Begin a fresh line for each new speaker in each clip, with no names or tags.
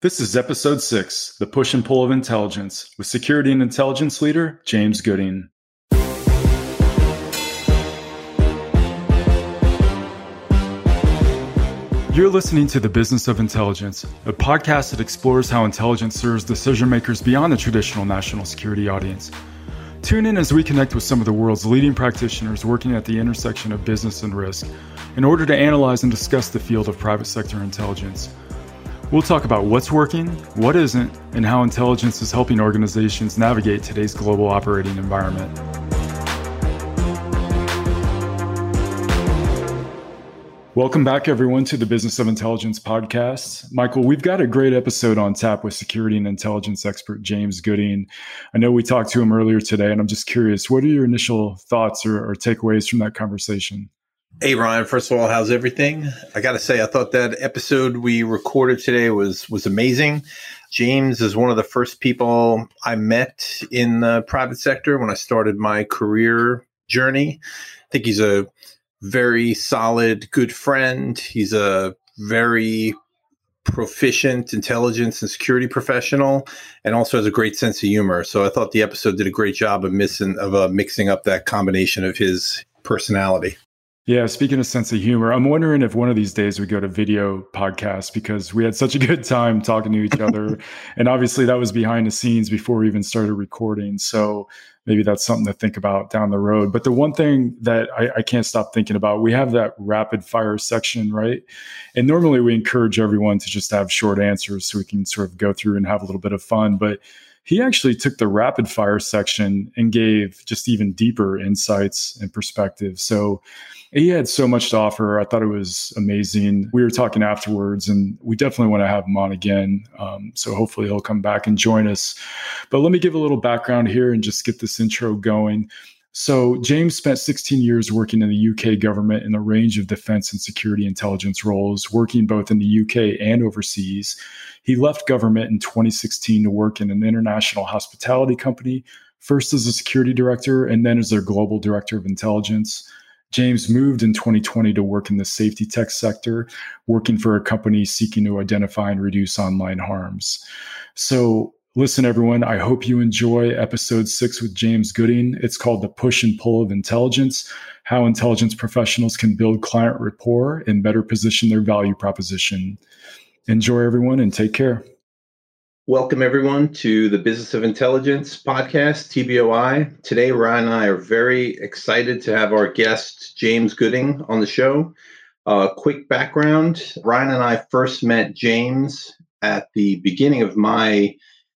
This is episode six The Push and Pull of Intelligence with security and intelligence leader James Gooding. You're listening to The Business of Intelligence, a podcast that explores how intelligence serves decision makers beyond the traditional national security audience. Tune in as we connect with some of the world's leading practitioners working at the intersection of business and risk in order to analyze and discuss the field of private sector intelligence. We'll talk about what's working, what isn't, and how intelligence is helping organizations navigate today's global operating environment. Welcome back, everyone, to the Business of Intelligence podcast. Michael, we've got a great episode on tap with security and intelligence expert James Gooding. I know we talked to him earlier today, and I'm just curious what are your initial thoughts or, or takeaways from that conversation?
Hey Ryan, first of all, how's everything? I got to say I thought that episode we recorded today was was amazing. James is one of the first people I met in the private sector when I started my career journey. I think he's a very solid, good friend. He's a very proficient intelligence and security professional and also has a great sense of humor. So I thought the episode did a great job of missing of uh, mixing up that combination of his personality.
Yeah, speaking of sense of humor, I'm wondering if one of these days we go to video podcast because we had such a good time talking to each other. and obviously that was behind the scenes before we even started recording. So maybe that's something to think about down the road. But the one thing that I, I can't stop thinking about, we have that rapid fire section, right? And normally we encourage everyone to just have short answers so we can sort of go through and have a little bit of fun. But he actually took the rapid fire section and gave just even deeper insights and perspective. So he had so much to offer. I thought it was amazing. We were talking afterwards, and we definitely want to have him on again. Um, so hopefully he'll come back and join us. But let me give a little background here and just get this intro going. So, James spent 16 years working in the UK government in a range of defense and security intelligence roles, working both in the UK and overseas. He left government in 2016 to work in an international hospitality company, first as a security director and then as their global director of intelligence. James moved in 2020 to work in the safety tech sector, working for a company seeking to identify and reduce online harms. So, Listen, everyone, I hope you enjoy episode six with James Gooding. It's called The Push and Pull of Intelligence How Intelligence Professionals Can Build Client Rapport and Better Position Their Value Proposition. Enjoy, everyone, and take care.
Welcome, everyone, to the Business of Intelligence podcast, TBOI. Today, Ryan and I are very excited to have our guest, James Gooding, on the show. Uh, quick background Ryan and I first met James at the beginning of my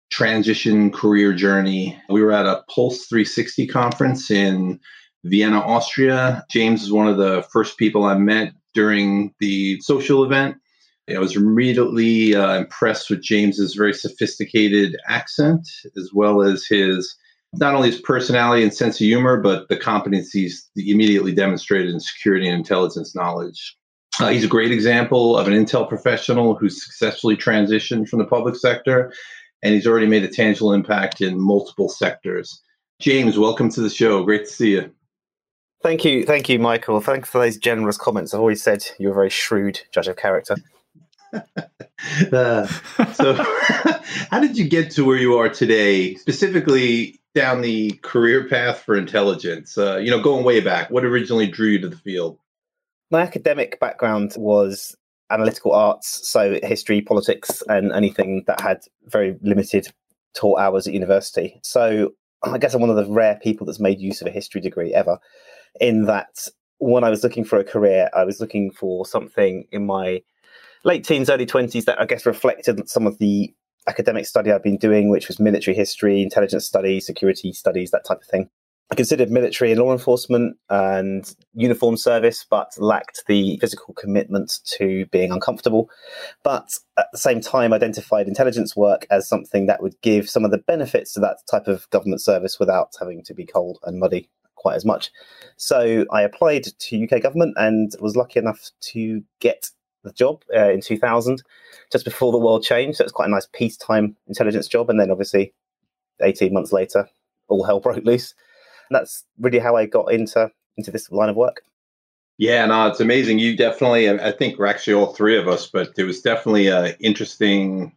transition career journey. We were at a Pulse 360 conference in Vienna, Austria. James is one of the first people I met during the social event. I was immediately uh, impressed with James's very sophisticated accent, as well as his not only his personality and sense of humor, but the competencies immediately demonstrated in security and intelligence knowledge. Uh, he's a great example of an intel professional who's successfully transitioned from the public sector and he's already made a tangible impact in multiple sectors. James, welcome to the show. Great to see you.
Thank you. Thank you, Michael. Thanks for those generous comments. I've always said you're a very shrewd judge of character.
uh, so, how did you get to where you are today, specifically down the career path for intelligence? Uh, you know, going way back, what originally drew you to the field?
My academic background was analytical arts, so history, politics, and anything that had very limited taught hours at university. So I guess I'm one of the rare people that's made use of a history degree ever, in that when I was looking for a career, I was looking for something in my late teens, early 20s that I guess reflected some of the academic study I've been doing, which was military history, intelligence studies, security studies, that type of thing. I considered military and law enforcement and uniform service, but lacked the physical commitment to being uncomfortable. But at the same time, identified intelligence work as something that would give some of the benefits to that type of government service without having to be cold and muddy quite as much. So I applied to UK government and was lucky enough to get the job uh, in 2000, just before the world changed. So it's quite a nice peacetime intelligence job. And then obviously, 18 months later, all hell broke loose that's really how I got into into this line of work.
Yeah, no, it's amazing. You definitely, I think we're actually all three of us, but it was definitely an interesting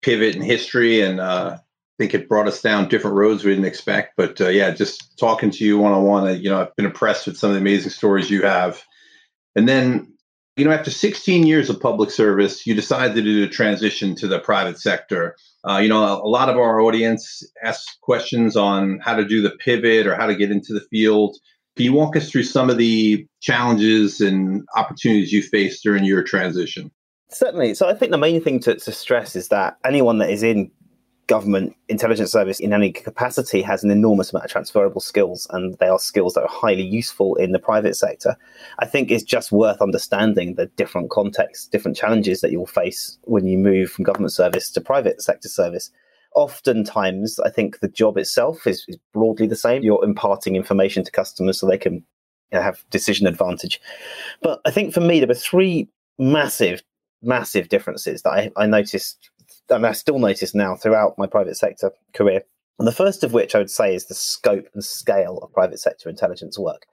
pivot in history, and uh, I think it brought us down different roads we didn't expect. But uh, yeah, just talking to you one on one, you know, I've been impressed with some of the amazing stories you have. And then, you know, after 16 years of public service, you decided to do a transition to the private sector. Uh, you know, a, a lot of our audience asks questions on how to do the pivot or how to get into the field. Can you walk us through some of the challenges and opportunities you faced during your transition?
Certainly. So I think the main thing to, to stress is that anyone that is in government intelligence service in any capacity has an enormous amount of transferable skills and they are skills that are highly useful in the private sector. I think it's just worth understanding the different contexts different challenges that you'll face when you move from government service to private sector service. Oftentimes i think the job itself is, is broadly the same. You're imparting information to customers so they can you know, have decision advantage. But i think for me there were three massive massive differences that I, I noticed and I still notice now throughout my private sector career. And the first of which I would say is the scope and scale of private sector intelligence work.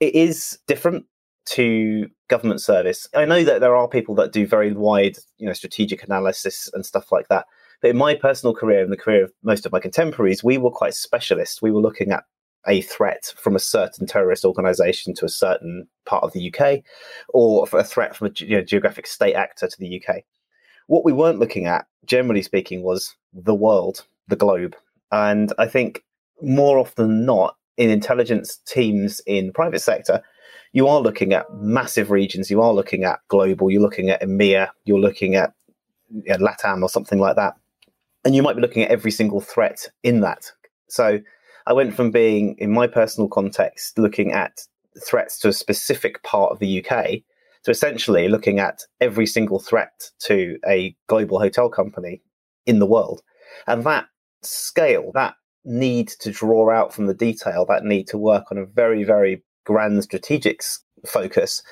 It is different to government service. I know that there are people that do very wide, you know, strategic analysis and stuff like that. But in my personal career and the career of most of my contemporaries, we were quite specialist. We were looking at a threat from a certain terrorist organization to a certain part of the UK, or a threat from a you know, geographic state actor to the UK. What we weren't looking at, generally speaking, was the world, the globe. And I think more often than not, in intelligence teams in the private sector, you are looking at massive regions. You are looking at global. You're looking at EMEA. You're looking at you know, LATAM or something like that. And you might be looking at every single threat in that. So I went from being, in my personal context, looking at threats to a specific part of the UK to essentially looking at every single threat to a global hotel company in the world. And that scale, that need to draw out from the detail, that need to work on a very, very grand strategic focus,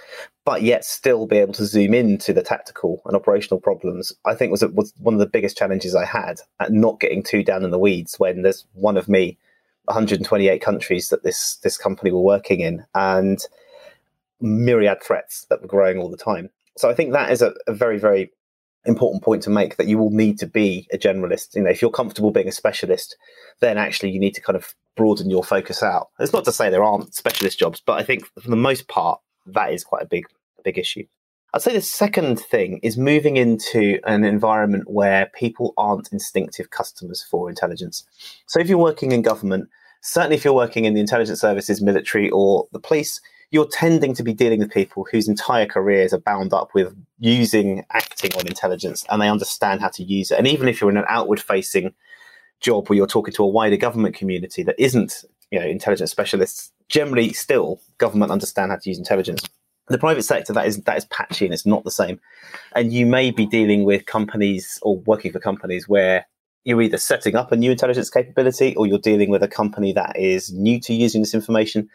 but yet still be able to zoom into the tactical and operational problems, I think was, was one of the biggest challenges I had at not getting too down in the weeds when there's one of me 128 countries that this this company were working in and myriad threats that were growing all the time. So I think that is a, a very very important point to make that you will need to be a generalist. You know, if you're comfortable being a specialist, then actually you need to kind of broaden your focus out. It's not to say there aren't specialist jobs, but I think for the most part that is quite a big big issue. I'd say the second thing is moving into an environment where people aren't instinctive customers for intelligence. So if you're working in government, certainly if you're working in the intelligence services, military, or the police, you're tending to be dealing with people whose entire careers are bound up with using, acting on intelligence, and they understand how to use it. And even if you're in an outward facing job where you're talking to a wider government community that isn't, you know, intelligence specialists, generally still government understand how to use intelligence. The private sector that is that is patchy and it's not the same. And you may be dealing with companies or working for companies where you're either setting up a new intelligence capability or you're dealing with a company that is new to using this information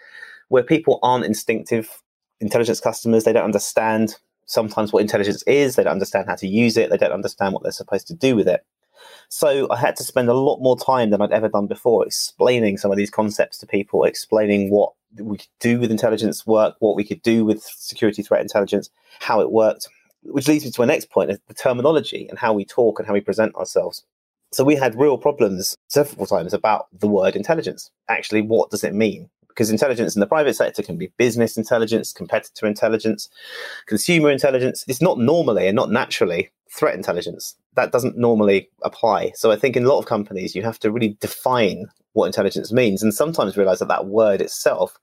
where people aren't instinctive intelligence customers they don't understand sometimes what intelligence is they don't understand how to use it they don't understand what they're supposed to do with it so I had to spend a lot more time than I'd ever done before explaining some of these concepts to people, explaining what we could do with intelligence work, what we could do with security threat intelligence, how it worked. Which leads me to my next point: the terminology and how we talk and how we present ourselves. So we had real problems several times about the word intelligence. Actually, what does it mean? Because intelligence in the private sector can be business intelligence, competitor intelligence, consumer intelligence. It's not normally and not naturally threat intelligence. That doesn't normally apply. So I think in a lot of companies, you have to really define what intelligence means and sometimes realize that that word itself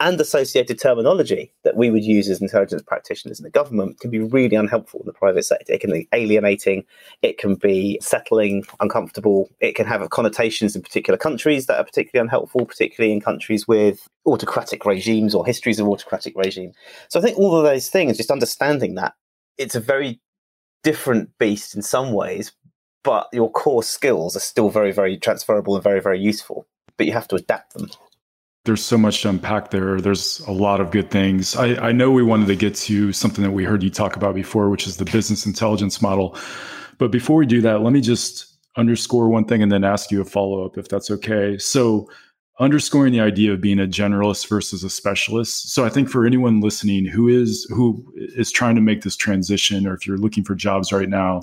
and associated terminology that we would use as intelligence practitioners in the government can be really unhelpful in the private sector. It can be alienating, it can be settling, uncomfortable, it can have connotations in particular countries that are particularly unhelpful, particularly in countries with autocratic regimes or histories of autocratic regime. So I think all of those things, just understanding that it's a very different beast in some ways, but your core skills are still very, very transferable and very, very useful. But you have to adapt them.
There's so much to unpack there. There's a lot of good things. I, I know we wanted to get to something that we heard you talk about before, which is the business intelligence model. But before we do that, let me just underscore one thing and then ask you a follow up if that's okay. So, underscoring the idea of being a generalist versus a specialist. So I think for anyone listening who is who is trying to make this transition or if you're looking for jobs right now,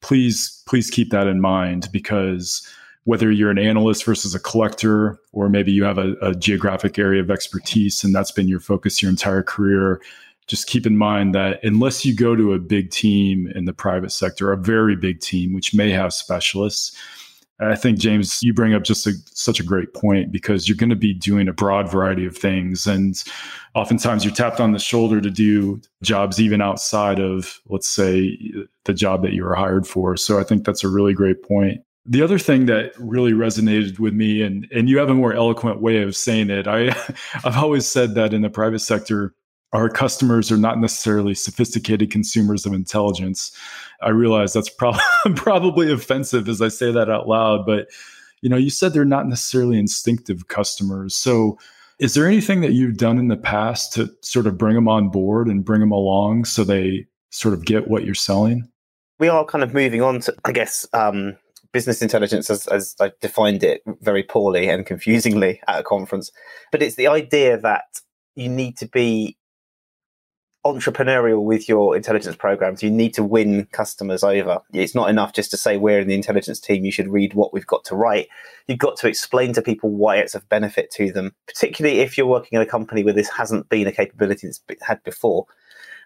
please please keep that in mind because whether you're an analyst versus a collector, or maybe you have a, a, geographic area of expertise and that's been your focus your entire career, just keep in mind that unless you go to a big team in the private sector, a very big team, which may have specialists, I think James, you bring up just a, such a great point because you're going to be doing a broad variety of things, and oftentimes you're tapped on the shoulder to do jobs even outside of, let's say, the job that you were hired for. So I think that's a really great point. The other thing that really resonated with me, and and you have a more eloquent way of saying it, I I've always said that in the private sector, our customers are not necessarily sophisticated consumers of intelligence. I realize that's prob- probably offensive as I say that out loud, but you know, you said they're not necessarily instinctive customers. So, is there anything that you've done in the past to sort of bring them on board and bring them along so they sort of get what you're selling?
We are kind of moving on to, I guess, um, business intelligence as, as I defined it very poorly and confusingly at a conference. But it's the idea that you need to be entrepreneurial with your intelligence programs. You need to win customers over. It's not enough just to say we're in the intelligence team. You should read what we've got to write. You've got to explain to people why it's of benefit to them, particularly if you're working in a company where this hasn't been a capability that's had before.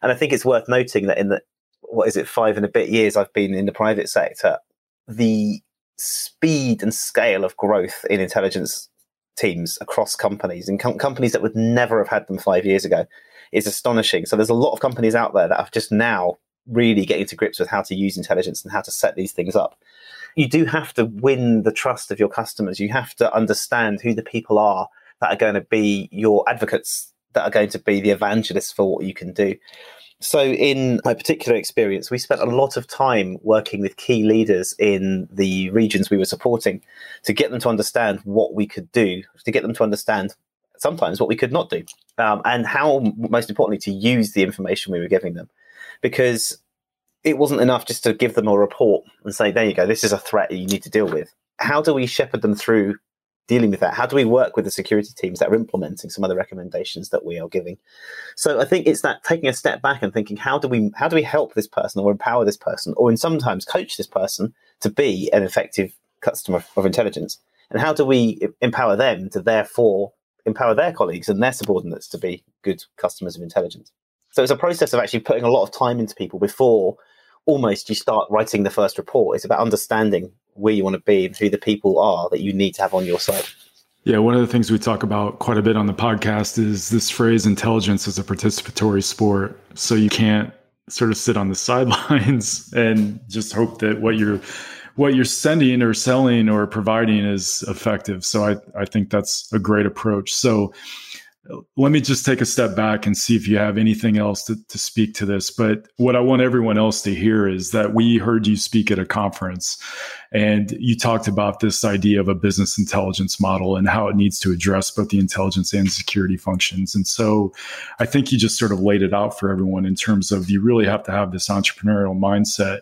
And I think it's worth noting that in the what is it five and a bit years I've been in the private sector, the speed and scale of growth in intelligence teams across companies and com- companies that would never have had them five years ago is astonishing. So there's a lot of companies out there that are just now really getting to grips with how to use intelligence and how to set these things up. You do have to win the trust of your customers. You have to understand who the people are that are going to be your advocates, that are going to be the evangelists for what you can do. So, in my particular experience, we spent a lot of time working with key leaders in the regions we were supporting to get them to understand what we could do, to get them to understand sometimes what we could not do, um, and how, most importantly, to use the information we were giving them. Because it wasn't enough just to give them a report and say, there you go, this is a threat you need to deal with. How do we shepherd them through dealing with that? How do we work with the security teams that are implementing some of the recommendations that we are giving? So I think it's that taking a step back and thinking, how do we how do we help this person or empower this person or in sometimes coach this person to be an effective customer of intelligence? And how do we empower them to therefore empower their colleagues and their subordinates to be good customers of intelligence. So it's a process of actually putting a lot of time into people before almost you start writing the first report. It's about understanding where you want to be and who the people are that you need to have on your side.
Yeah, one of the things we talk about quite a bit on the podcast is this phrase intelligence is a participatory sport. So you can't sort of sit on the sidelines and just hope that what you're what you're sending or selling or providing is effective. So I, I think that's a great approach. So let me just take a step back and see if you have anything else to, to speak to this. But what I want everyone else to hear is that we heard you speak at a conference and you talked about this idea of a business intelligence model and how it needs to address both the intelligence and security functions. And so I think you just sort of laid it out for everyone in terms of you really have to have this entrepreneurial mindset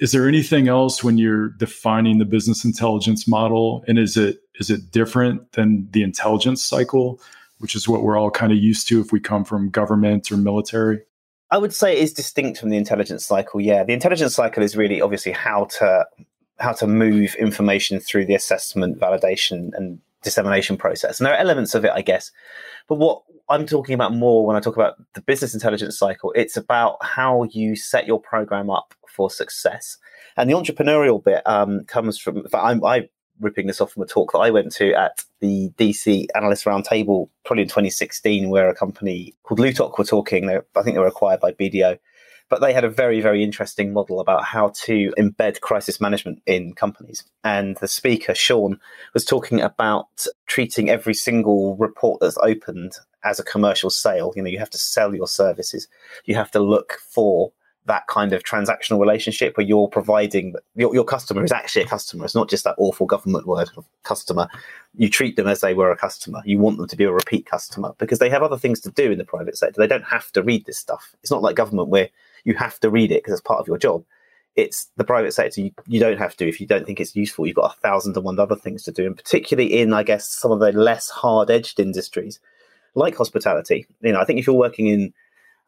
is there anything else when you're defining the business intelligence model? And is it is it different than the intelligence cycle, which is what we're all kind of used to if we come from government or military?
I would say it is distinct from the intelligence cycle. Yeah, the intelligence cycle is really obviously how to how to move information through the assessment, validation, and dissemination process. And there are elements of it, I guess. But what I'm talking about more when I talk about the business intelligence cycle, it's about how you set your program up for success. And the entrepreneurial bit um, comes from, I'm ripping this off from a talk that I went to at the DC Analyst Roundtable, probably in 2016, where a company called Lootok were talking. I think they were acquired by BDO. But they had a very, very interesting model about how to embed crisis management in companies. And the speaker, Sean, was talking about treating every single report that's opened as a commercial sale. You know, you have to sell your services. You have to look for that kind of transactional relationship where you're providing your, your customer is actually a customer. It's not just that awful government word of customer. You treat them as they were a customer. You want them to be a repeat customer because they have other things to do in the private sector. They don't have to read this stuff. It's not like government where you have to read it because it's part of your job. It's the private sector. You, you don't have to if you don't think it's useful. You've got a thousand and one other things to do, and particularly in, I guess, some of the less hard edged industries like hospitality. You know, I think if you're working in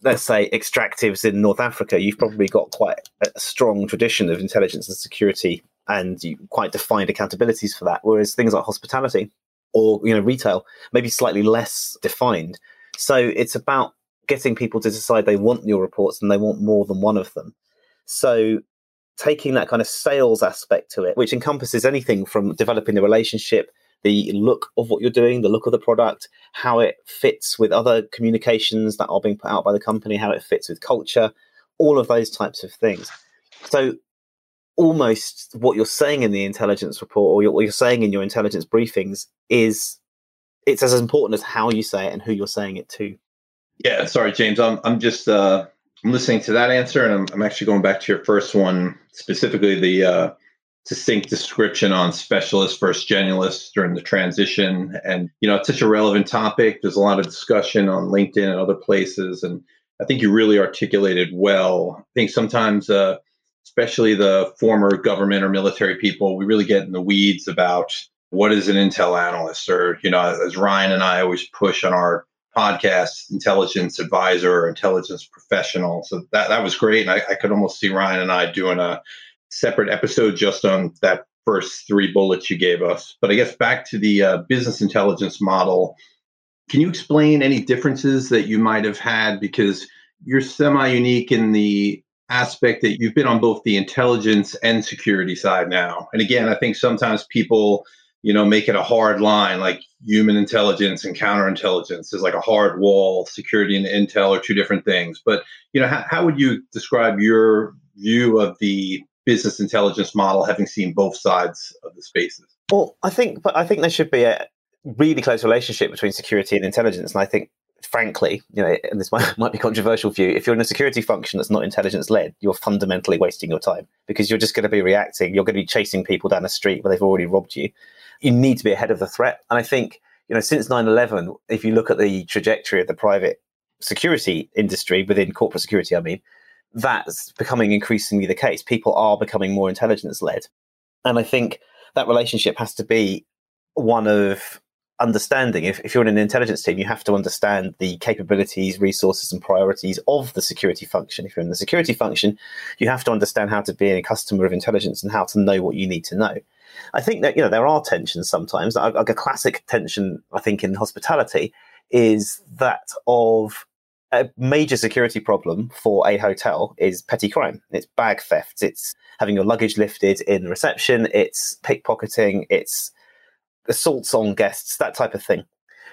let's say, extractives in North Africa, you've probably got quite a strong tradition of intelligence and security and quite defined accountabilities for that. Whereas things like hospitality or you know retail maybe slightly less defined. So it's about getting people to decide they want your reports and they want more than one of them. So taking that kind of sales aspect to it, which encompasses anything from developing the relationship, the look of what you're doing, the look of the product, how it fits with other communications that are being put out by the company, how it fits with culture, all of those types of things. So almost what you're saying in the intelligence report or what you're saying in your intelligence briefings is it's as important as how you say it and who you're saying it to.
Yeah, sorry, James. I'm I'm just uh, I'm listening to that answer, and I'm I'm actually going back to your first one, specifically the uh, succinct description on specialist versus generalist during the transition. And you know, it's such a relevant topic. There's a lot of discussion on LinkedIn and other places, and I think you really articulated well. I think sometimes. Uh, especially the former government or military people, we really get in the weeds about what is an intel analyst, or you know, as Ryan and I always push on our podcast, intelligence advisor or intelligence professional. So that that was great, and I, I could almost see Ryan and I doing a separate episode just on that first three bullets you gave us. But I guess back to the uh, business intelligence model. Can you explain any differences that you might have had because you're semi unique in the aspect that you've been on both the intelligence and security side now. And again, I think sometimes people, you know, make it a hard line like human intelligence and counterintelligence is like a hard wall. Security and intel are two different things. But, you know, how, how would you describe your view of the business intelligence model having seen both sides of the spaces?
Well, I think, but I think there should be a really close relationship between security and intelligence. And I think frankly, you know, and this might, might be controversial view, if you're in a security function that's not intelligence led, you're fundamentally wasting your time because you're just going to be reacting. You're going to be chasing people down the street where they've already robbed you. You need to be ahead of the threat. And I think, you know, since 9 11, if you look at the trajectory of the private security industry within corporate security, I mean, that's becoming increasingly the case. People are becoming more intelligence led. And I think that relationship has to be one of understanding. If, if you're in an intelligence team, you have to understand the capabilities, resources, and priorities of the security function. If you're in the security function, you have to understand how to be a customer of intelligence and how to know what you need to know. I think that you know there are tensions sometimes. Like a classic tension, I think, in hospitality is that of a major security problem for a hotel is petty crime. It's bag theft. It's having your luggage lifted in reception. It's pickpocketing. It's assaults on guests, that type of thing.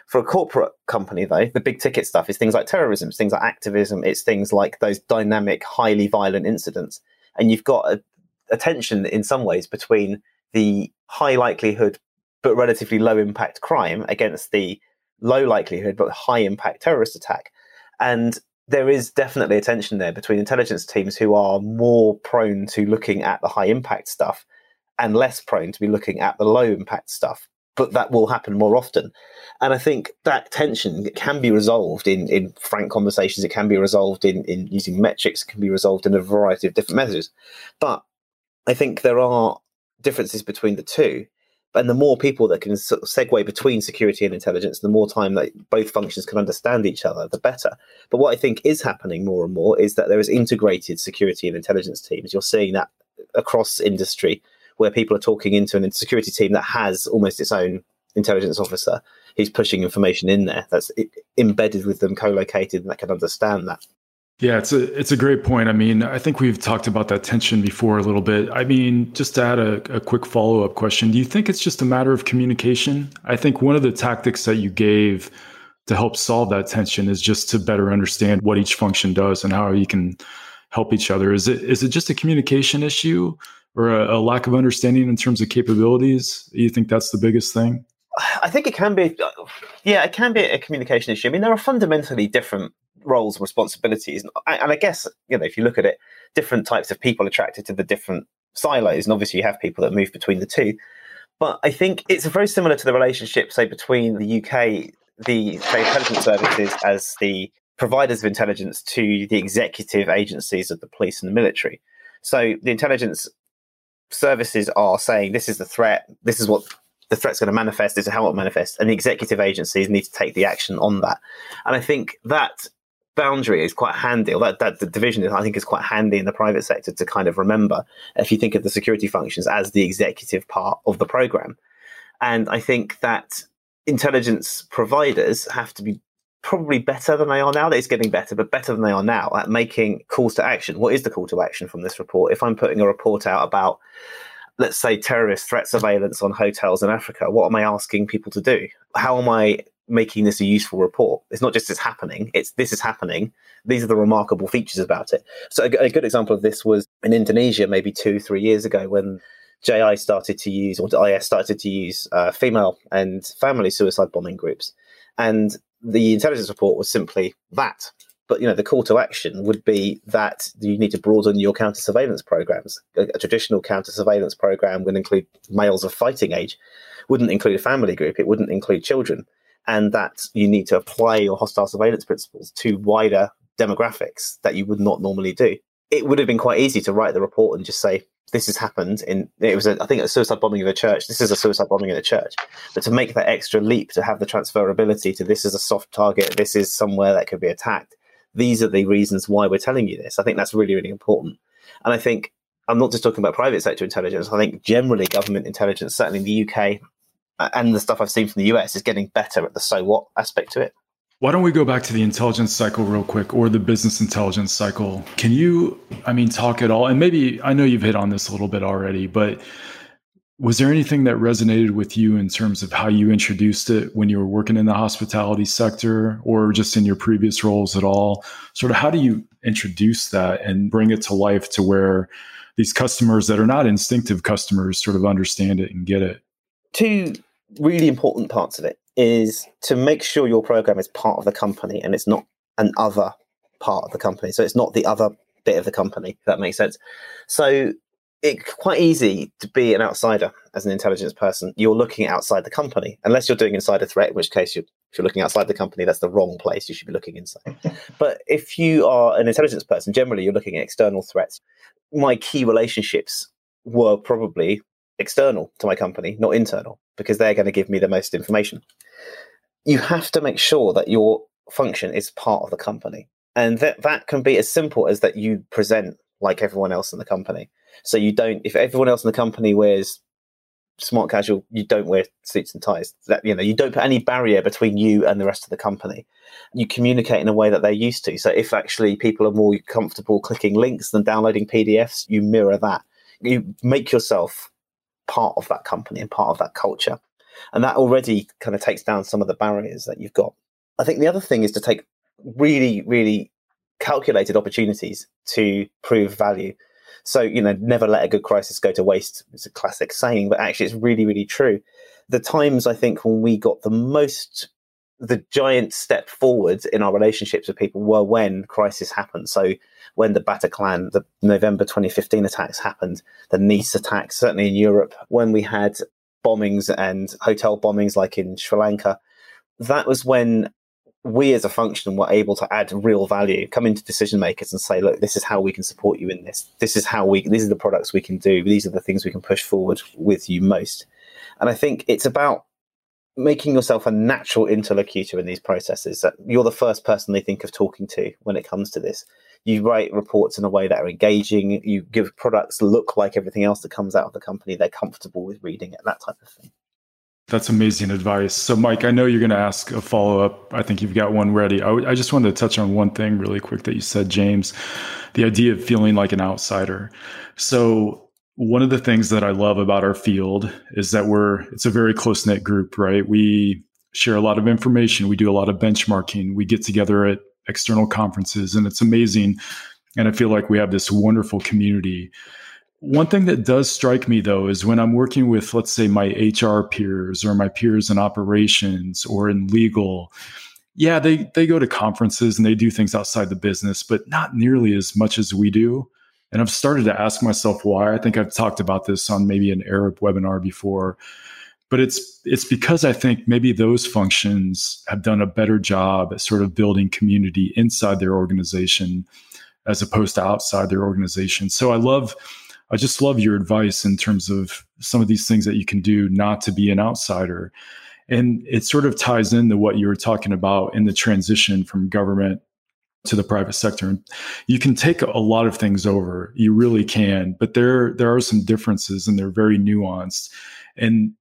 For a corporate company, though, the big ticket stuff is things like terrorism, things like activism, it's things like those dynamic, highly violent incidents. And you've got a, a tension in some ways between the high likelihood but relatively low impact crime against the low likelihood but high impact terrorist attack. And there is definitely a tension there between intelligence teams who are more prone to looking at the high impact stuff and less prone to be looking at the low impact stuff but that will happen more often. And I think that tension can be resolved in, in frank conversations. It can be resolved in, in using metrics. It can be resolved in a variety of different methods. But I think there are differences between the two. And the more people that can sort of segue between security and intelligence, the more time that both functions can understand each other, the better. But what I think is happening more and more is that there is integrated security and intelligence teams. You're seeing that across industry where people are talking into an security team that has almost its own intelligence officer who's pushing information in there that's embedded with them, co-located, and that can understand that.
Yeah, it's a it's a great point. I mean, I think we've talked about that tension before a little bit. I mean, just to add a, a quick follow up question, do you think it's just a matter of communication? I think one of the tactics that you gave to help solve that tension is just to better understand what each function does and how you can help each other. Is it is it just a communication issue? or a, a lack of understanding in terms of capabilities? You think that's the biggest thing?
I think it can be, yeah, it can be a communication issue. I mean, there are fundamentally different roles and responsibilities, and I guess you know if you look at it, different types of people attracted to the different silos, and obviously you have people that move between the two. But I think it's very similar to the relationship, say, between the UK, the say, intelligence services as the providers of intelligence to the executive agencies of the police and the military. So the intelligence services are saying this is the threat, this is what the threat's going to manifest, this is how it manifests, and the executive agencies need to take the action on that. And I think that boundary is quite handy, or that, that the division is, I think, is quite handy in the private sector to kind of remember if you think of the security functions as the executive part of the program. And I think that intelligence providers have to be probably better than they are now. It's getting better, but better than they are now at making calls to action. What is the call to action from this report? If I'm putting a report out about, let's say, terrorist threat surveillance on hotels in Africa, what am I asking people to do? How am I making this a useful report. It's not just it's happening, it's this is happening. These are the remarkable features about it. So, a, a good example of this was in Indonesia, maybe two, three years ago, when JI started to use, or IS started to use uh, female and family suicide bombing groups. And the intelligence report was simply that. But you know, the call to action would be that you need to broaden your counter surveillance programs. A, a traditional counter surveillance program would include males of fighting age, wouldn't include a family group, it wouldn't include children and that you need to apply your hostile surveillance principles to wider demographics that you would not normally do. It would have been quite easy to write the report and just say, this has happened in it was a, I think a suicide bombing of a church. This is a suicide bombing in a church. But to make that extra leap to have the transferability to this is a soft target, this is somewhere that could be attacked. These are the reasons why we're telling you this. I think that's really, really important. And I think I'm not just talking about private sector intelligence. I think generally government intelligence, certainly in the UK, and the stuff I've seen from the US is getting better at the so what aspect to it.
Why don't we go back to the intelligence cycle real quick or the business intelligence cycle? Can you, I mean, talk at all? And maybe I know you've hit on this a little bit already, but was there anything that resonated with you in terms of how you introduced it when you were working in the hospitality sector or just in your previous roles at all? Sort of how do you introduce that and bring it to life to where these customers that are not instinctive customers sort of understand it and get it?
Two really important parts of it is to make sure your program is part of the company and it's not an other part of the company. So it's not the other bit of the company, if that makes sense. So it's quite easy to be an outsider as an intelligence person. You're looking outside the company, unless you're doing insider threat, in which case you're, if you're looking outside the company, that's the wrong place. You should be looking inside. but if you are an intelligence person, generally you're looking at external threats. My key relationships were probably external to my company, not internal, because they're going to give me the most information. You have to make sure that your function is part of the company. And that, that can be as simple as that you present like everyone else in the company. So you don't, if everyone else in the company wears smart casual, you don't wear suits and ties. That you know, you don't put any barrier between you and the rest of the company. You communicate in a way that they're used to. So if actually people are more comfortable clicking links than downloading PDFs, you mirror that. You make yourself part of that company and part of that culture. And that already kind of takes down some of the barriers that you've got. I think the other thing is to take really, really calculated opportunities to prove value. So, you know, never let a good crisis go to waste. It's a classic saying, but actually it's really, really true. The times I think when we got the most the giant step forward in our relationships with people were when crisis happened. So when the Bataclan, the November 2015 attacks happened, the Nice attacks, certainly in Europe, when we had bombings and hotel bombings like in Sri Lanka, that was when we as a function were able to add real value, come into decision makers and say, look, this is how we can support you in this. This is how we, these are the products we can do. These are the things we can push forward with you most. And I think it's about making yourself a natural interlocutor in these processes. That you're the first person they think of talking to when it comes to this. You write reports in a way that are engaging. You give products look like everything else that comes out of the company. They're comfortable with reading it, that type of thing.
That's amazing advice. So, Mike, I know you're going to ask a follow up. I think you've got one ready. I, w- I just wanted to touch on one thing really quick that you said, James the idea of feeling like an outsider. So, one of the things that I love about our field is that we're it's a very close knit group, right? We share a lot of information, we do a lot of benchmarking, we get together at external conferences, and it's amazing. And I feel like we have this wonderful community. One thing that does strike me though is when I'm working with, let's say, my HR peers or my peers in operations or in legal, yeah, they they go to conferences and they do things outside the business, but not nearly as much as we do. And I've started to ask myself why. I think I've talked about this on maybe an Arab webinar before. But it's it's because I think maybe those functions have done a better job at sort of building community inside their organization as opposed to outside their organization. So I love I just love your advice in terms of some of these things that you can do not to be an outsider. And it sort of ties into what you were talking about in the transition from government to the private sector. And You can take a lot of things over, you really can, but there there are some differences and they're very nuanced. And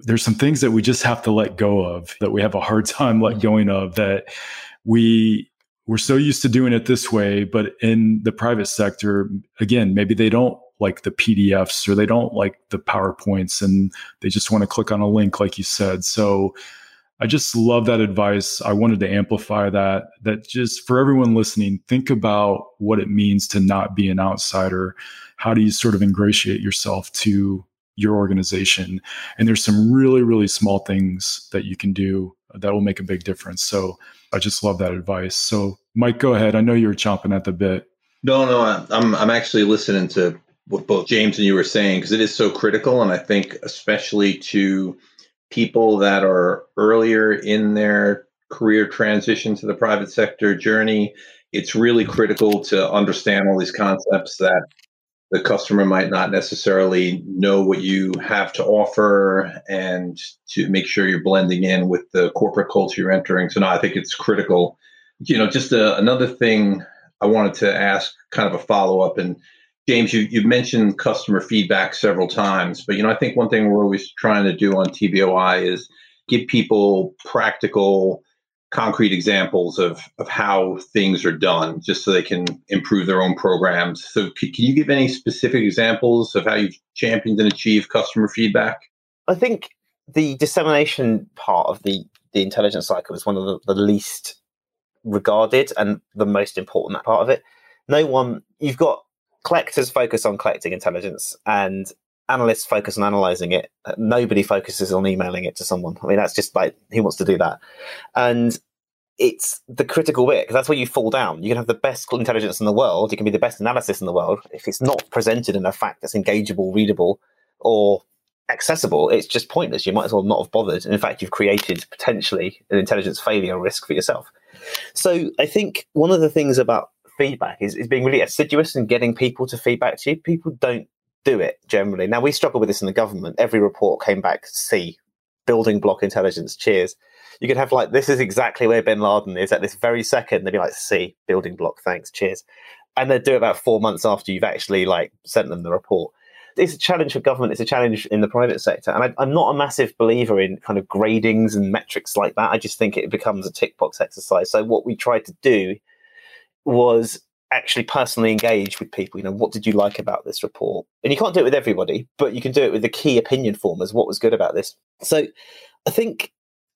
there's some things that we just have to let go of that we have a hard time let mm-hmm. going of that we we're so used to doing it this way, but in the private sector, again, maybe they don't like the PDFs or they don't like the PowerPoints and they just want to click on a link, like you said. So I just love that advice. I wanted to amplify that. That just for everyone listening, think about what it means to not be an outsider. How do you sort of ingratiate yourself to your organization? And there's some really, really small things that you can do that will make a big difference. So I just love that advice. So, Mike, go ahead. I know you're chomping at the bit.
No, no, I'm I'm actually listening to what both James and you were saying because it is so critical, and I think especially to people that are earlier in their career transition to the private sector journey, it's really critical to understand all these concepts that the customer might not necessarily know what you have to offer and to make sure you're blending in with the corporate culture you're entering. So, no, I think it's critical. You know, just a, another thing I wanted to ask, kind of a follow up, and James, you, you've mentioned customer feedback several times, but you know, I think one thing we're always trying to do on TBOI is give people practical, concrete examples of, of how things are done, just so they can improve their own programs. So, can, can you give any specific examples of how you've championed and achieved customer feedback?
I think the dissemination part of the the intelligence cycle is one of the, the least regarded and the most important part of it. No one, you've got collectors focus on collecting intelligence and analysts focus on analyzing it. Nobody focuses on emailing it to someone. I mean, that's just like, who wants to do that? And it's the critical bit because that's where you fall down. You can have the best intelligence in the world, you can be the best analysis in the world. If it's not presented in a fact that's engageable, readable, or accessible, it's just pointless. You might as well not have bothered. And in fact, you've created potentially an intelligence failure risk for yourself. So I think one of the things about feedback is, is being really assiduous and getting people to feedback to you. People don't do it generally. Now we struggle with this in the government. Every report came back C, building block intelligence. Cheers. You could have like this is exactly where Bin Laden is at this very second. They'd be like C, building block. Thanks. Cheers. And they'd do it about four months after you've actually like sent them the report. It's a challenge for government. It's a challenge in the private sector. And I, I'm not a massive believer in kind of gradings and metrics like that. I just think it becomes a tick box exercise. So what we try to do was actually personally engage with people. You know, what did you like about this report? And you can't do it with everybody, but you can do it with the key opinion formers. What was good about this? So I think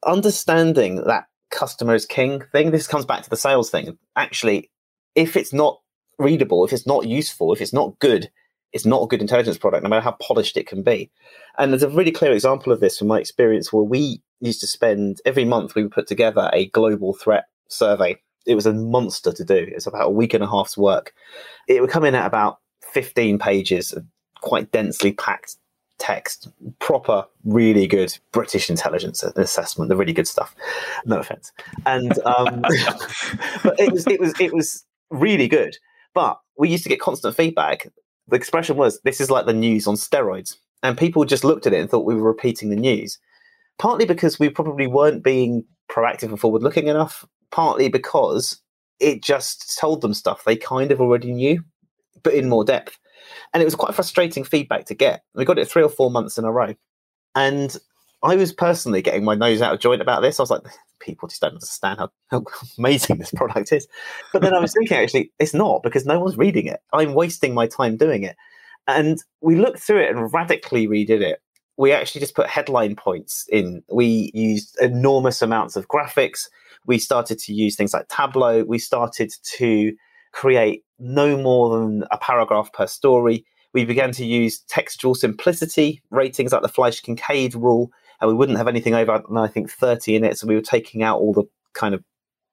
understanding that customer is king thing, this comes back to the sales thing. Actually, if it's not readable, if it's not useful, if it's not good, it's not a good intelligence product, no matter how polished it can be. And there's a really clear example of this from my experience where we used to spend every month we would put together a global threat survey it was a monster to do. It's about a week and a half's work. It would come in at about 15 pages, of quite densely packed text, proper, really good British intelligence assessment, the really good stuff. No offense. And um, but it was it was it was really good. But we used to get constant feedback. The expression was, "This is like the news on steroids," and people just looked at it and thought we were repeating the news. Partly because we probably weren't being proactive and forward looking enough, partly because it just told them stuff they kind of already knew, but in more depth. And it was quite frustrating feedback to get. We got it three or four months in a row. And I was personally getting my nose out of joint about this. I was like, people just don't understand how, how amazing this product is. But then I was thinking, actually, it's not because no one's reading it. I'm wasting my time doing it. And we looked through it and radically redid it. We actually just put headline points in. We used enormous amounts of graphics we started to use things like Tableau. We started to create no more than a paragraph per story. We began to use textual simplicity ratings like the Flesch Kincaid rule, and we wouldn't have anything over, I think, 30 in it. So we were taking out all the kind of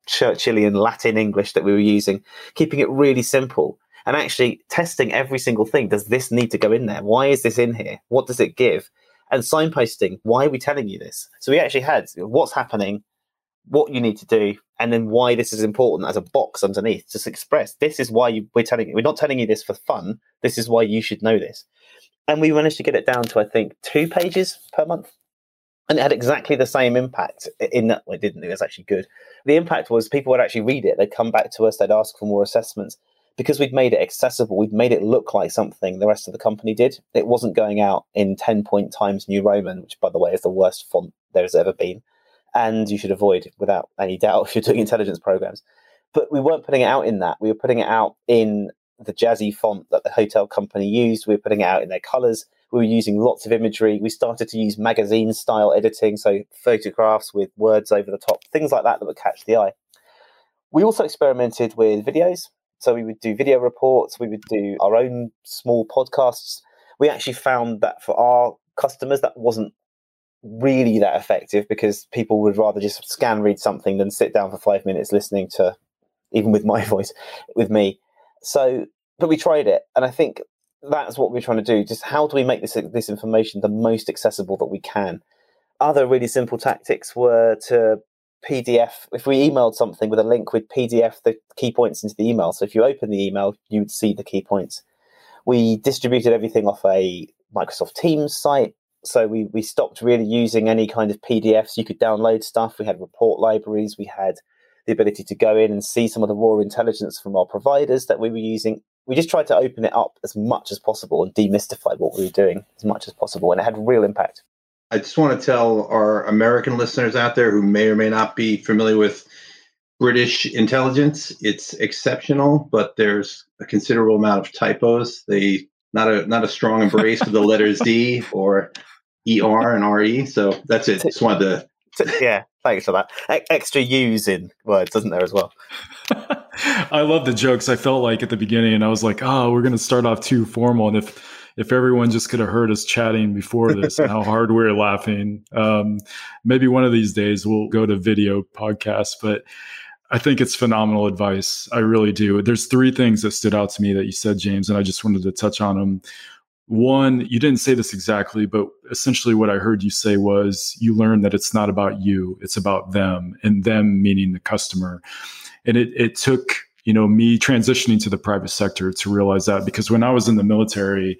Churchillian Latin English that we were using, keeping it really simple and actually testing every single thing. Does this need to go in there? Why is this in here? What does it give? And signposting, why are we telling you this? So we actually had what's happening, what you need to do, and then why this is important as a box underneath. Just express this is why you, we're telling you. We're not telling you this for fun. This is why you should know this. And we managed to get it down to I think two pages per month. And it had exactly the same impact in that well, it didn't, it was actually good. The impact was people would actually read it, they'd come back to us, they'd ask for more assessments. Because we'd made it accessible, we'd made it look like something the rest of the company did. It wasn't going out in 10 point times New Roman, which, by the way, is the worst font there's ever been. And you should avoid without any doubt if you're doing intelligence programs. But we weren't putting it out in that. We were putting it out in the jazzy font that the hotel company used. We were putting it out in their colors. We were using lots of imagery. We started to use magazine style editing, so photographs with words over the top, things like that that would catch the eye. We also experimented with videos. So we would do video reports, we would do our own small podcasts. We actually found that for our customers, that wasn't really that effective because people would rather just scan read something than sit down for five minutes listening to, even with my voice, with me. So, but we tried it, and I think that's what we're trying to do. Just how do we make this this information the most accessible that we can? Other really simple tactics were to PDF. If we emailed something with a link, we'd PDF the key points into the email. So if you open the email, you would see the key points. We distributed everything off a Microsoft Teams site. So we, we stopped really using any kind of PDFs. You could download stuff. We had report libraries. We had the ability to go in and see some of the raw intelligence from our providers that we were using. We just tried to open it up as much as possible and demystify what we were doing as much as possible. And it had real impact.
I just want to tell our American listeners out there who may or may not be familiar with British intelligence, it's exceptional, but there's a considerable amount of typos. They not a not a strong embrace of the letters D or ER and RE. So that's it. Just wanted to
yeah, thanks for that. E- extra U's in words, doesn't there, as well?
I love the jokes. I felt like at the beginning, and I was like, "Oh, we're going to start off too formal." And if if everyone just could have heard us chatting before this and how hard we are laughing, um, maybe one of these days we'll go to video podcasts. But I think it's phenomenal advice. I really do. There's three things that stood out to me that you said, James, and I just wanted to touch on them. One, you didn't say this exactly, but essentially what I heard you say was you learned that it's not about you, it's about them, and them meaning the customer. And it, it took you know me transitioning to the private sector to realize that because when I was in the military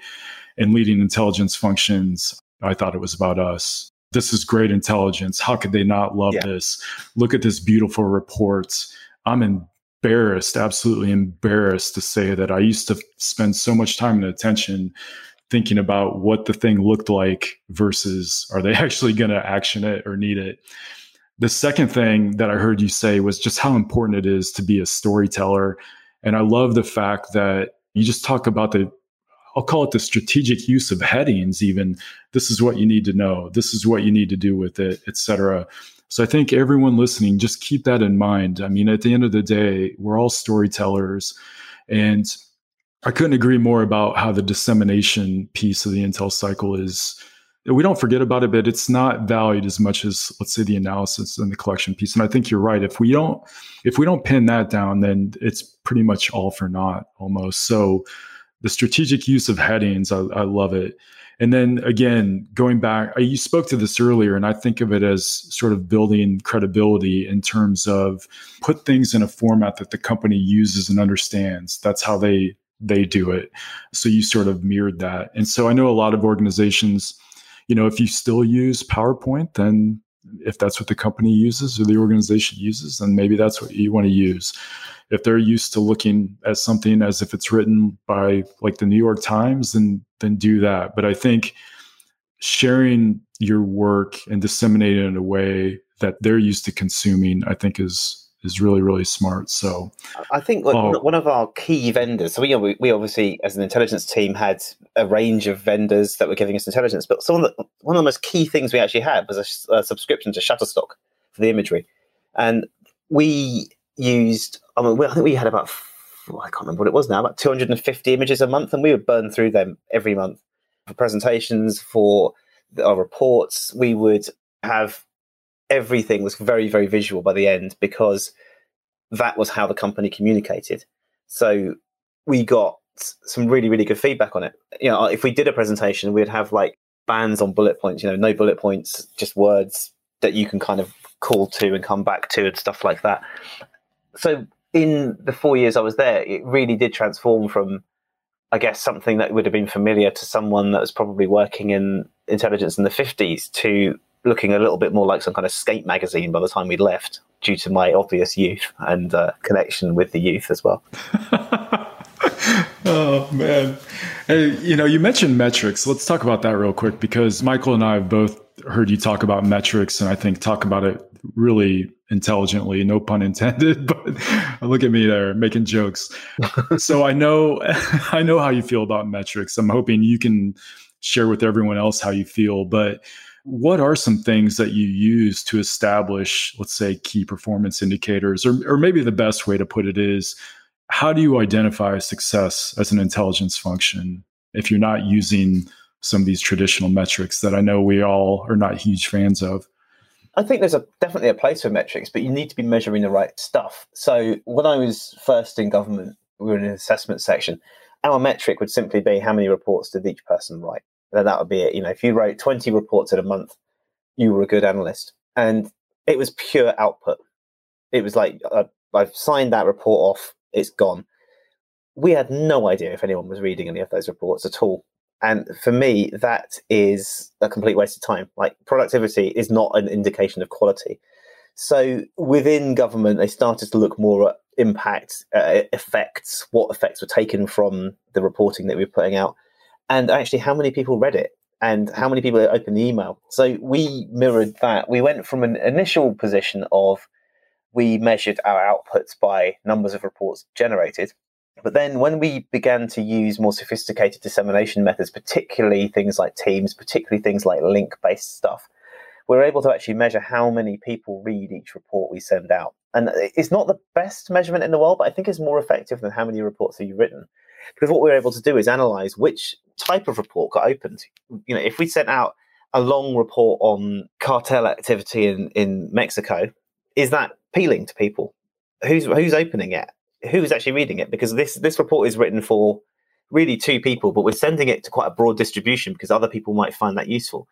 and leading intelligence functions, I thought it was about us. This is great intelligence. How could they not love yeah. this? Look at this beautiful report. I'm embarrassed, absolutely embarrassed to say that I used to spend so much time and attention thinking about what the thing looked like versus are they actually going to action it or need it. The second thing that I heard you say was just how important it is to be a storyteller. And I love the fact that you just talk about the, I'll call it the strategic use of headings, even this is what you need to know, this is what you need to do with it, etc. So I think everyone listening, just keep that in mind. I mean, at the end of the day, we're all storytellers. And I couldn't agree more about how the dissemination piece of the Intel cycle is. We don't forget about it, but it's not valued as much as, let's say, the analysis and the collection piece. And I think you're right. If we don't, if we don't pin that down, then it's pretty much all for naught almost. So, the strategic use of headings, I, I love it. And then again, going back, uh, you spoke to this earlier, and I think of it as sort of building credibility in terms of put things in a format that the company uses and understands. That's how they they do it. So you sort of mirrored that. And so I know a lot of organizations, you know, if you still use PowerPoint, then if that's what the company uses or the organization uses, then maybe that's what you want to use. If they're used to looking at something as if it's written by like the New York Times, then then do that. But I think sharing your work and disseminating in a way that they're used to consuming, I think is is really really smart. So
I think like, oh. one of our key vendors. So we, we obviously as an intelligence team had a range of vendors that were giving us intelligence, but some of the, one of the most key things we actually had was a, a subscription to Shutterstock for the imagery, and we used. I mean, I think we had about I can't remember what it was now, about 250 images a month, and we would burn through them every month for presentations, for our reports. We would have everything was very, very visual by the end because that was how the company communicated. So we got some really, really good feedback on it. You know, if we did a presentation, we'd have like bands on bullet points, you know, no bullet points, just words that you can kind of call to and come back to and stuff like that. So in the four years I was there, it really did transform from, I guess, something that would have been familiar to someone that was probably working in intelligence in the 50s to looking a little bit more like some kind of skate magazine by the time we'd left, due to my obvious youth and uh, connection with the youth as well.
oh man, hey, you know, you mentioned metrics. Let's talk about that real quick because Michael and I have both heard you talk about metrics, and I think talk about it really intelligently. No pun intended, but look at me there making jokes. so I know, I know how you feel about metrics. I'm hoping you can share with everyone else how you feel, but what are some things that you use to establish, let's say, key performance indicators? Or, or maybe the best way to put it is how do you identify success as an intelligence function if you're not using some of these traditional metrics that I know we all are not huge fans of?
I think there's a definitely a place for metrics, but you need to be measuring the right stuff. So when I was first in government, we were in an assessment section. Our metric would simply be how many reports did each person write then that would be it. You know, if you wrote 20 reports in a month, you were a good analyst. And it was pure output. It was like, uh, I've signed that report off, it's gone. We had no idea if anyone was reading any of those reports at all. And for me, that is a complete waste of time. Like, productivity is not an indication of quality. So within government, they started to look more at impact, uh, effects, what effects were taken from the reporting that we were putting out and actually how many people read it and how many people opened the email. So we mirrored that. We went from an initial position of we measured our outputs by numbers of reports generated. But then when we began to use more sophisticated dissemination methods, particularly things like Teams, particularly things like link based stuff, we're able to actually measure how many people read each report we send out. And it's not the best measurement in the world, but I think it's more effective than how many reports have you written. Because what we're able to do is analyze which type of report got opened. You know, if we sent out a long report on cartel activity in, in Mexico, is that appealing to people? Who's who's opening it? Who's actually reading it? Because this this report is written for really two people, but we're sending it to quite a broad distribution because other people might find that useful.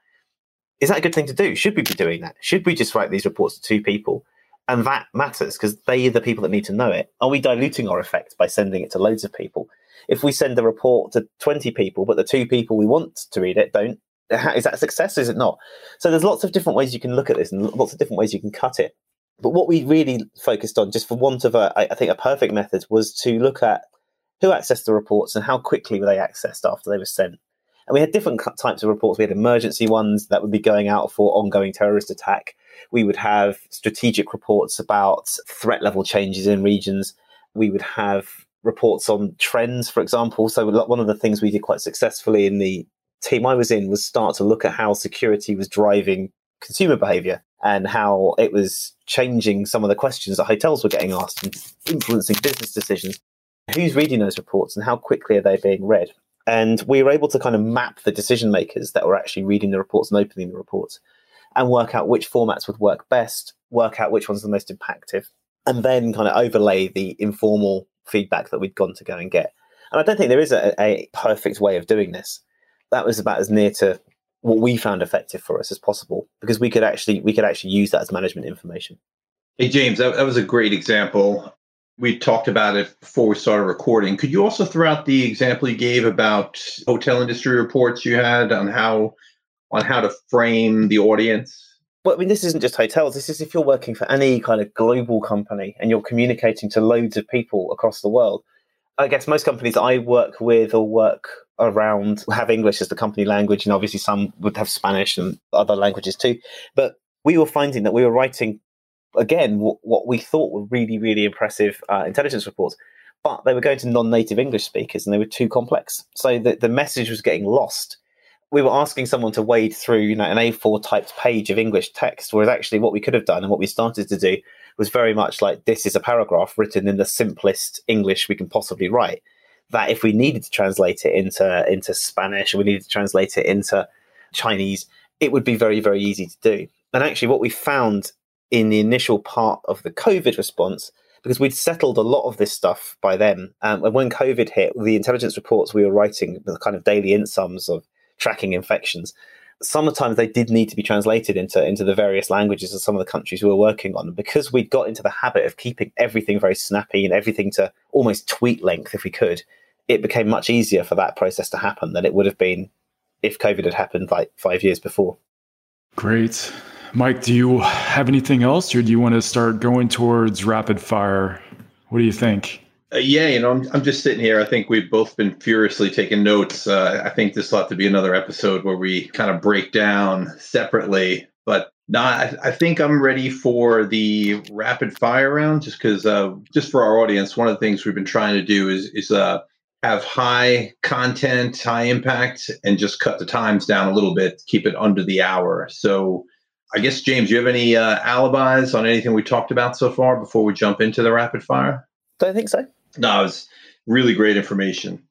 Is that a good thing to do? Should we be doing that? Should we just write these reports to two people? And that matters because they are the people that need to know it. Are we diluting our effect by sending it to loads of people? if we send a report to 20 people, but the two people we want to read it don't, is that success? Is it not? So there's lots of different ways you can look at this and lots of different ways you can cut it. But what we really focused on, just for want of a, I think, a perfect method, was to look at who accessed the reports and how quickly were they accessed after they were sent. And we had different types of reports. We had emergency ones that would be going out for ongoing terrorist attack. We would have strategic reports about threat level changes in regions. We would have reports on trends, for example. So one of the things we did quite successfully in the team I was in was start to look at how security was driving consumer behavior and how it was changing some of the questions that hotels were getting asked and influencing business decisions. Who's reading those reports and how quickly are they being read? And we were able to kind of map the decision makers that were actually reading the reports and opening the reports and work out which formats would work best, work out which ones are the most impactful, and then kind of overlay the informal feedback that we'd gone to go and get. And I don't think there is a, a perfect way of doing this. That was about as near to what we found effective for us as possible because we could actually we could actually use that as management information.
Hey James, that, that was a great example. We talked about it before we started recording. Could you also throw out the example you gave about hotel industry reports you had on how on how to frame the audience?
Well, I mean, this isn't just hotels. This is if you're working for any kind of global company and you're communicating to loads of people across the world. I guess most companies I work with or work around have English as the company language, and obviously some would have Spanish and other languages too. But we were finding that we were writing again what, what we thought were really, really impressive uh, intelligence reports, but they were going to non-native English speakers and they were too complex. So the, the message was getting lost we were asking someone to wade through, you know, an A4 typed page of English text, whereas actually what we could have done and what we started to do was very much like this is a paragraph written in the simplest English we can possibly write. That if we needed to translate it into into Spanish, we needed to translate it into Chinese, it would be very very easy to do. And actually, what we found in the initial part of the COVID response, because we'd settled a lot of this stuff by then, um, and when COVID hit, the intelligence reports we were writing, the kind of daily INTSUMs of tracking infections. Sometimes they did need to be translated into, into the various languages of some of the countries we were working on. Because we'd got into the habit of keeping everything very snappy and everything to almost tweet length if we could, it became much easier for that process to happen than it would have been if COVID had happened like five years before.
Great. Mike, do you have anything else or do you want to start going towards rapid fire? What do you think?
Uh, yeah, you know, I'm, I'm just sitting here. I think we've both been furiously taking notes. Uh, I think this will have to be another episode where we kind of break down separately. But no, I, I think I'm ready for the rapid fire round just because, uh, just for our audience, one of the things we've been trying to do is, is uh, have high content, high impact, and just cut the times down a little bit, keep it under the hour. So, I guess, James, you have any uh, alibis on anything we talked about so far before we jump into the rapid fire?
Don't think so.
No, it's really great information.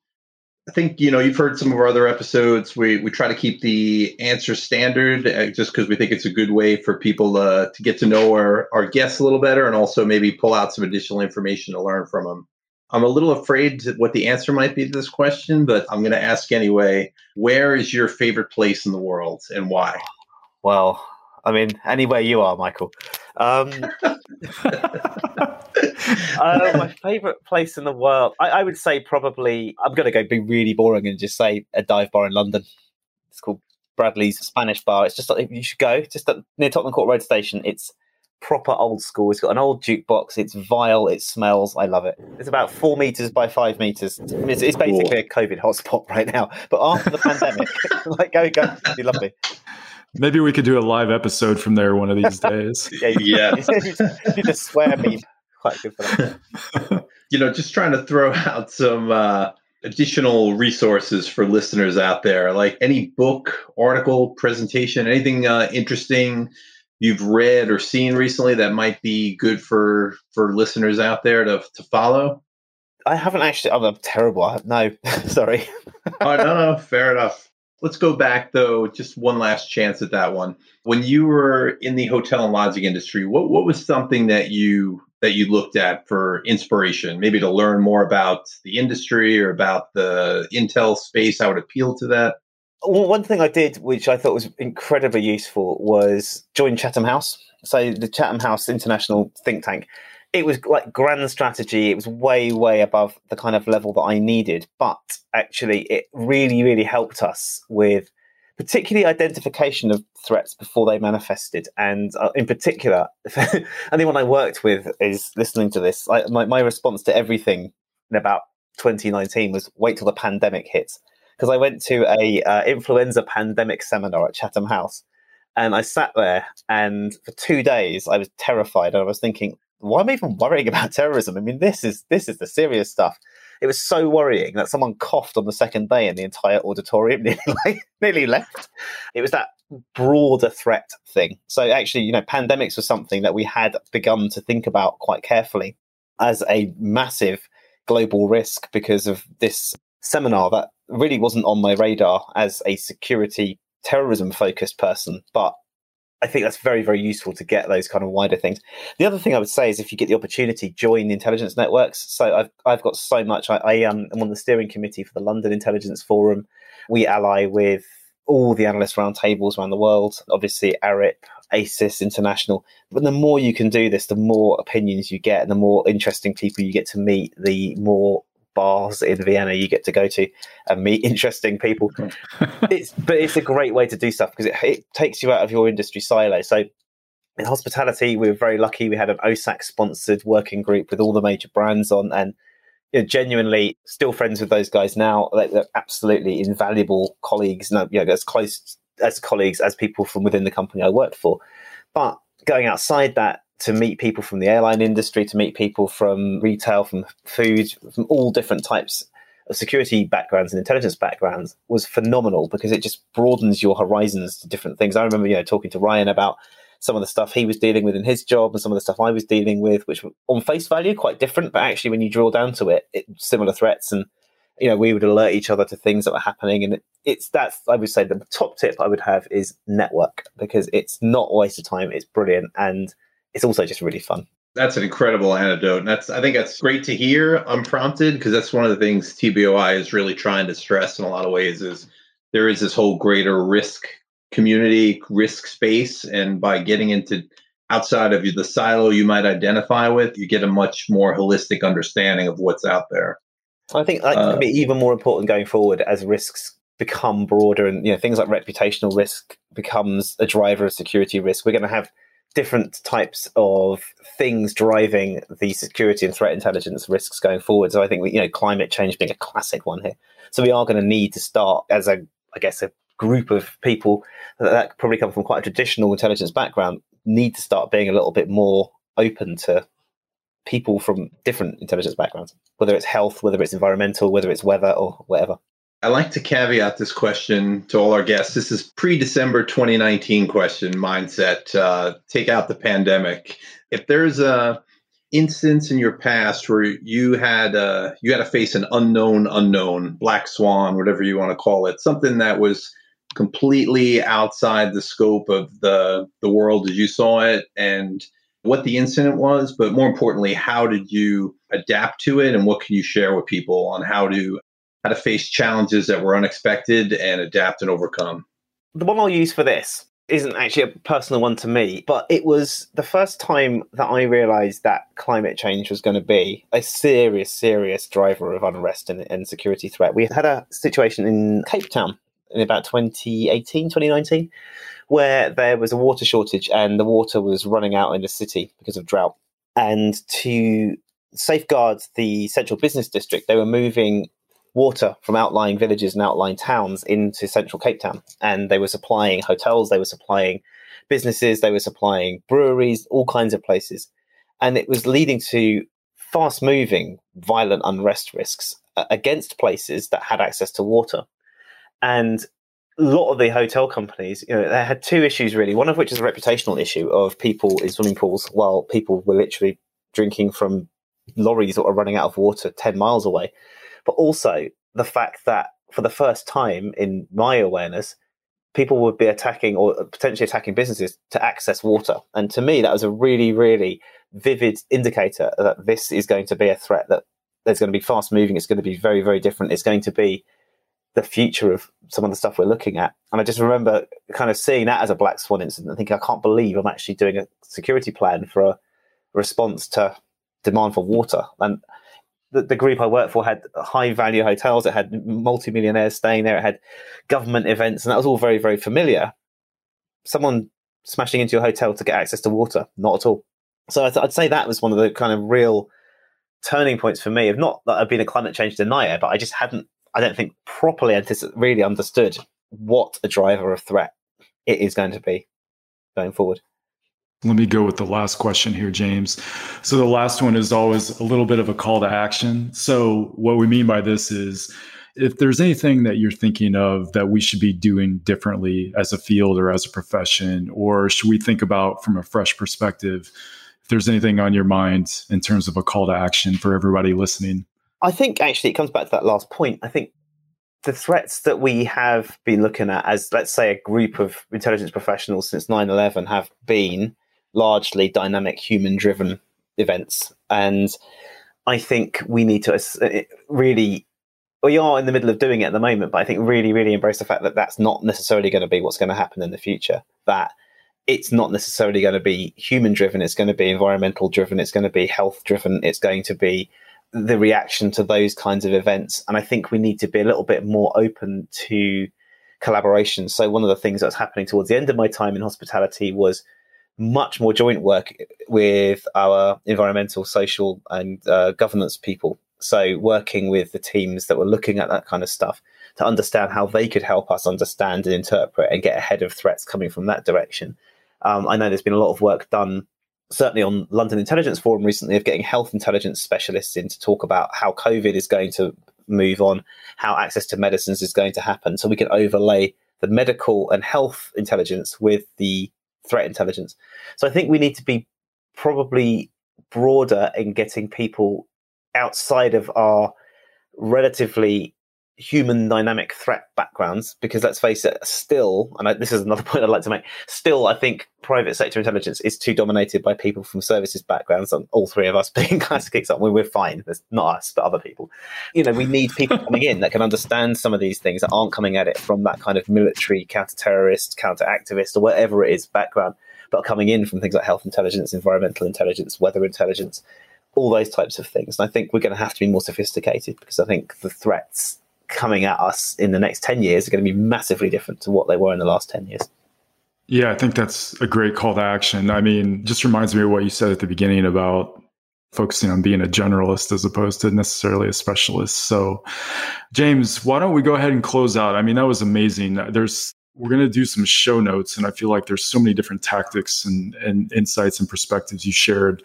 I think you know you've heard some of our other episodes. We we try to keep the answer standard uh, just because we think it's a good way for people uh, to get to know our our guests a little better, and also maybe pull out some additional information to learn from them. I'm a little afraid what the answer might be to this question, but I'm going to ask anyway. Where is your favorite place in the world and why?
Well, I mean, anywhere you are, Michael. Um, uh, my favorite place in the world, I, I would say probably, I'm going to go be really boring and just say a dive bar in London. It's called Bradley's Spanish Bar. It's just like you should go, just near Tottenham Court Road Station. It's proper old school. It's got an old jukebox. It's vile. It smells. I love it. It's about four meters by five meters. It's, it's basically a COVID hotspot right now. But after the pandemic, like go go, it'd be lovely.
Maybe we could do a live episode from there one of these days.
yeah, yeah. you just swear me. Quite good for that.
you know, just trying to throw out some uh, additional resources for listeners out there, like any book, article, presentation, anything uh, interesting you've read or seen recently that might be good for for listeners out there to to follow?
I haven't actually. I'm terrible. No, sorry.
oh no, no, fair enough. Let's go back though, just one last chance at that one. When you were in the hotel and lodging industry, what what was something that you that you looked at for inspiration, maybe to learn more about the industry or about the Intel space? I would appeal to that.
One thing I did, which I thought was incredibly useful, was join Chatham House. So the Chatham House International think tank. It was like grand strategy. It was way, way above the kind of level that I needed. But actually, it really, really helped us with particularly identification of threats before they manifested. And uh, in particular, anyone I worked with is listening to this. I, my, my response to everything in about 2019 was wait till the pandemic hits because I went to a uh, influenza pandemic seminar at Chatham House, and I sat there, and for two days I was terrified. And I was thinking, why am I even worrying about terrorism? I mean, this is this is the serious stuff. It was so worrying that someone coughed on the second day, and the entire auditorium nearly, nearly left. It was that broader threat thing. So actually, you know, pandemics was something that we had begun to think about quite carefully as a massive global risk because of this seminar that really wasn't on my radar as a security terrorism focused person, but I think that's very, very useful to get those kind of wider things. The other thing I would say is if you get the opportunity, join the intelligence networks. So I've, I've got so much. I, I um, am on the steering committee for the London Intelligence Forum. We ally with all the analyst roundtables around the world, obviously ARIP, ASIS International. But the more you can do this, the more opinions you get, and the more interesting people you get to meet, the more bars in Vienna you get to go to and meet interesting people. it's but it's a great way to do stuff because it, it takes you out of your industry silo. So in hospitality, we were very lucky. We had an OSAC sponsored working group with all the major brands on, and you know, genuinely still friends with those guys now. They're, they're absolutely invaluable colleagues, no, you know, as close as colleagues as people from within the company I worked for. But going outside that, to meet people from the airline industry, to meet people from retail, from food, from all different types of security backgrounds and intelligence backgrounds was phenomenal because it just broadens your horizons to different things. I remember, you know, talking to Ryan about some of the stuff he was dealing with in his job and some of the stuff I was dealing with, which on face value quite different, but actually when you drill down to it, it similar threats and you know we would alert each other to things that were happening. And it's that's i would say the top tip i would have is network because it's not a waste of time. It's brilliant. And it's also just really fun.
That's an incredible anecdote. And that's I think that's great to hear unprompted because that's one of the things TBOI is really trying to stress in a lot of ways is there is this whole greater risk community, risk space. And by getting into outside of the silo you might identify with, you get a much more holistic understanding of what's out there.
I think that uh, be even more important going forward as risks become broader and you know things like reputational risk becomes a driver of security risk we're going to have different types of things driving the security and threat intelligence risks going forward. So i think you know climate change being a classic one here. So we are going to need to start as a i guess a group of people that, that probably come from quite a traditional intelligence background need to start being a little bit more open to people from different intelligence backgrounds whether it's health whether it's environmental whether it's weather or whatever
I like to caveat this question to all our guests. This is pre-December 2019 question mindset. Uh, take out the pandemic. If there's a instance in your past where you had uh, you had to face an unknown unknown, black swan, whatever you want to call it, something that was completely outside the scope of the the world as you saw it, and what the incident was, but more importantly, how did you adapt to it, and what can you share with people on how to how to face challenges that were unexpected and adapt and overcome.
The one I'll use for this isn't actually a personal one to me, but it was the first time that I realized that climate change was going to be a serious, serious driver of unrest and, and security threat. We had a situation in Cape Town in about 2018, 2019, where there was a water shortage and the water was running out in the city because of drought. And to safeguard the central business district, they were moving water from outlying villages and outlying towns into central Cape Town. And they were supplying hotels, they were supplying businesses, they were supplying breweries, all kinds of places. And it was leading to fast moving, violent unrest risks uh, against places that had access to water. And a lot of the hotel companies, you know, they had two issues really. One of which is a reputational issue of people in swimming pools while people were literally drinking from lorries that were running out of water 10 miles away but also the fact that for the first time in my awareness, people would be attacking or potentially attacking businesses to access water. And to me, that was a really, really vivid indicator that this is going to be a threat that there's going to be fast moving. It's going to be very, very different. It's going to be the future of some of the stuff we're looking at. And I just remember kind of seeing that as a black swan incident and thinking, I can't believe I'm actually doing a security plan for a response to demand for water. And the, the group I worked for had high value hotels. It had multi-millionaires staying there. It had government events, and that was all very, very familiar. Someone smashing into your hotel to get access to water, not at all. So I'd, I'd say that was one of the kind of real turning points for me. Of not that I've been a climate change denier, but I just hadn't, I don't think, properly anticip- really understood what a driver of threat it is going to be going forward.
Let me go with the last question here, James. So, the last one is always a little bit of a call to action. So, what we mean by this is if there's anything that you're thinking of that we should be doing differently as a field or as a profession, or should we think about from a fresh perspective, if there's anything on your mind in terms of a call to action for everybody listening?
I think actually it comes back to that last point. I think the threats that we have been looking at as, let's say, a group of intelligence professionals since 9 11 have been largely dynamic human driven events. And I think we need to uh, really, we are in the middle of doing it at the moment, but I think really, really embrace the fact that that's not necessarily going to be what's going to happen in the future. That it's not necessarily going to be human driven, it's going to be environmental driven, it's going to be health driven, it's going to be the reaction to those kinds of events. And I think we need to be a little bit more open to collaboration. So, one of the things that was happening towards the end of my time in hospitality was much more joint work with our environmental, social, and uh, governance people. So, working with the teams that were looking at that kind of stuff to understand how they could help us understand and interpret and get ahead of threats coming from that direction. Um, I know there's been a lot of work done, certainly on London Intelligence Forum recently, of getting health intelligence specialists in to talk about how COVID is going to move on, how access to medicines is going to happen, so we can overlay the medical and health intelligence with the threat intelligence. So I think we need to be probably broader in getting people outside of our relatively human dynamic threat backgrounds because let's face it still and I, this is another point i'd like to make still i think private sector intelligence is too dominated by people from services backgrounds and all three of us being classic example we're fine. There's not us but other people. You know we need people coming in that can understand some of these things that aren't coming at it from that kind of military counter-terrorist counter-activist or whatever it is background but coming in from things like health intelligence environmental intelligence weather intelligence all those types of things. And i think we're going to have to be more sophisticated because i think the threats coming at us in the next 10 years are going to be massively different to what they were in the last 10 years.
Yeah, I think that's a great call to action. I mean, just reminds me of what you said at the beginning about focusing on being a generalist as opposed to necessarily a specialist. So, James, why don't we go ahead and close out? I mean, that was amazing. There's we're going to do some show notes and I feel like there's so many different tactics and and insights and perspectives you shared.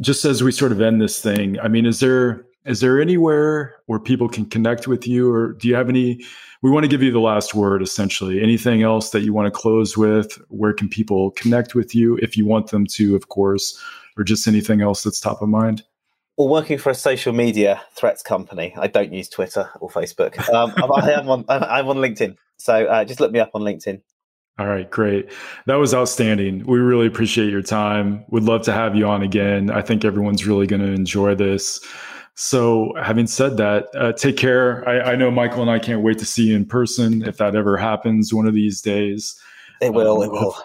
Just as we sort of end this thing, I mean, is there is there anywhere where people can connect with you or do you have any we want to give you the last word essentially anything else that you want to close with where can people connect with you if you want them to of course or just anything else that's top of mind
well, working for a social media threats company, I don't use Twitter or Facebook. Um, I am on, I'm on LinkedIn, so uh, just look me up on LinkedIn.
All right, great. That was outstanding. We really appreciate your time. Would love to have you on again. I think everyone's really going to enjoy this. So, having said that, uh, take care. I, I, know Michael and I can't wait to see you in person if that ever happens one of these days.
It will. Um, it will.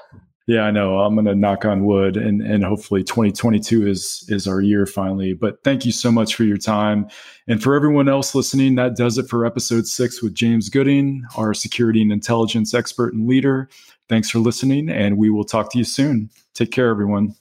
Yeah, I know. I'm going to knock on wood, and and hopefully 2022 is is our year finally. But thank you so much for your time, and for everyone else listening. That does it for episode six with James Gooding, our security and intelligence expert and leader. Thanks for listening, and we will talk to you soon. Take care, everyone.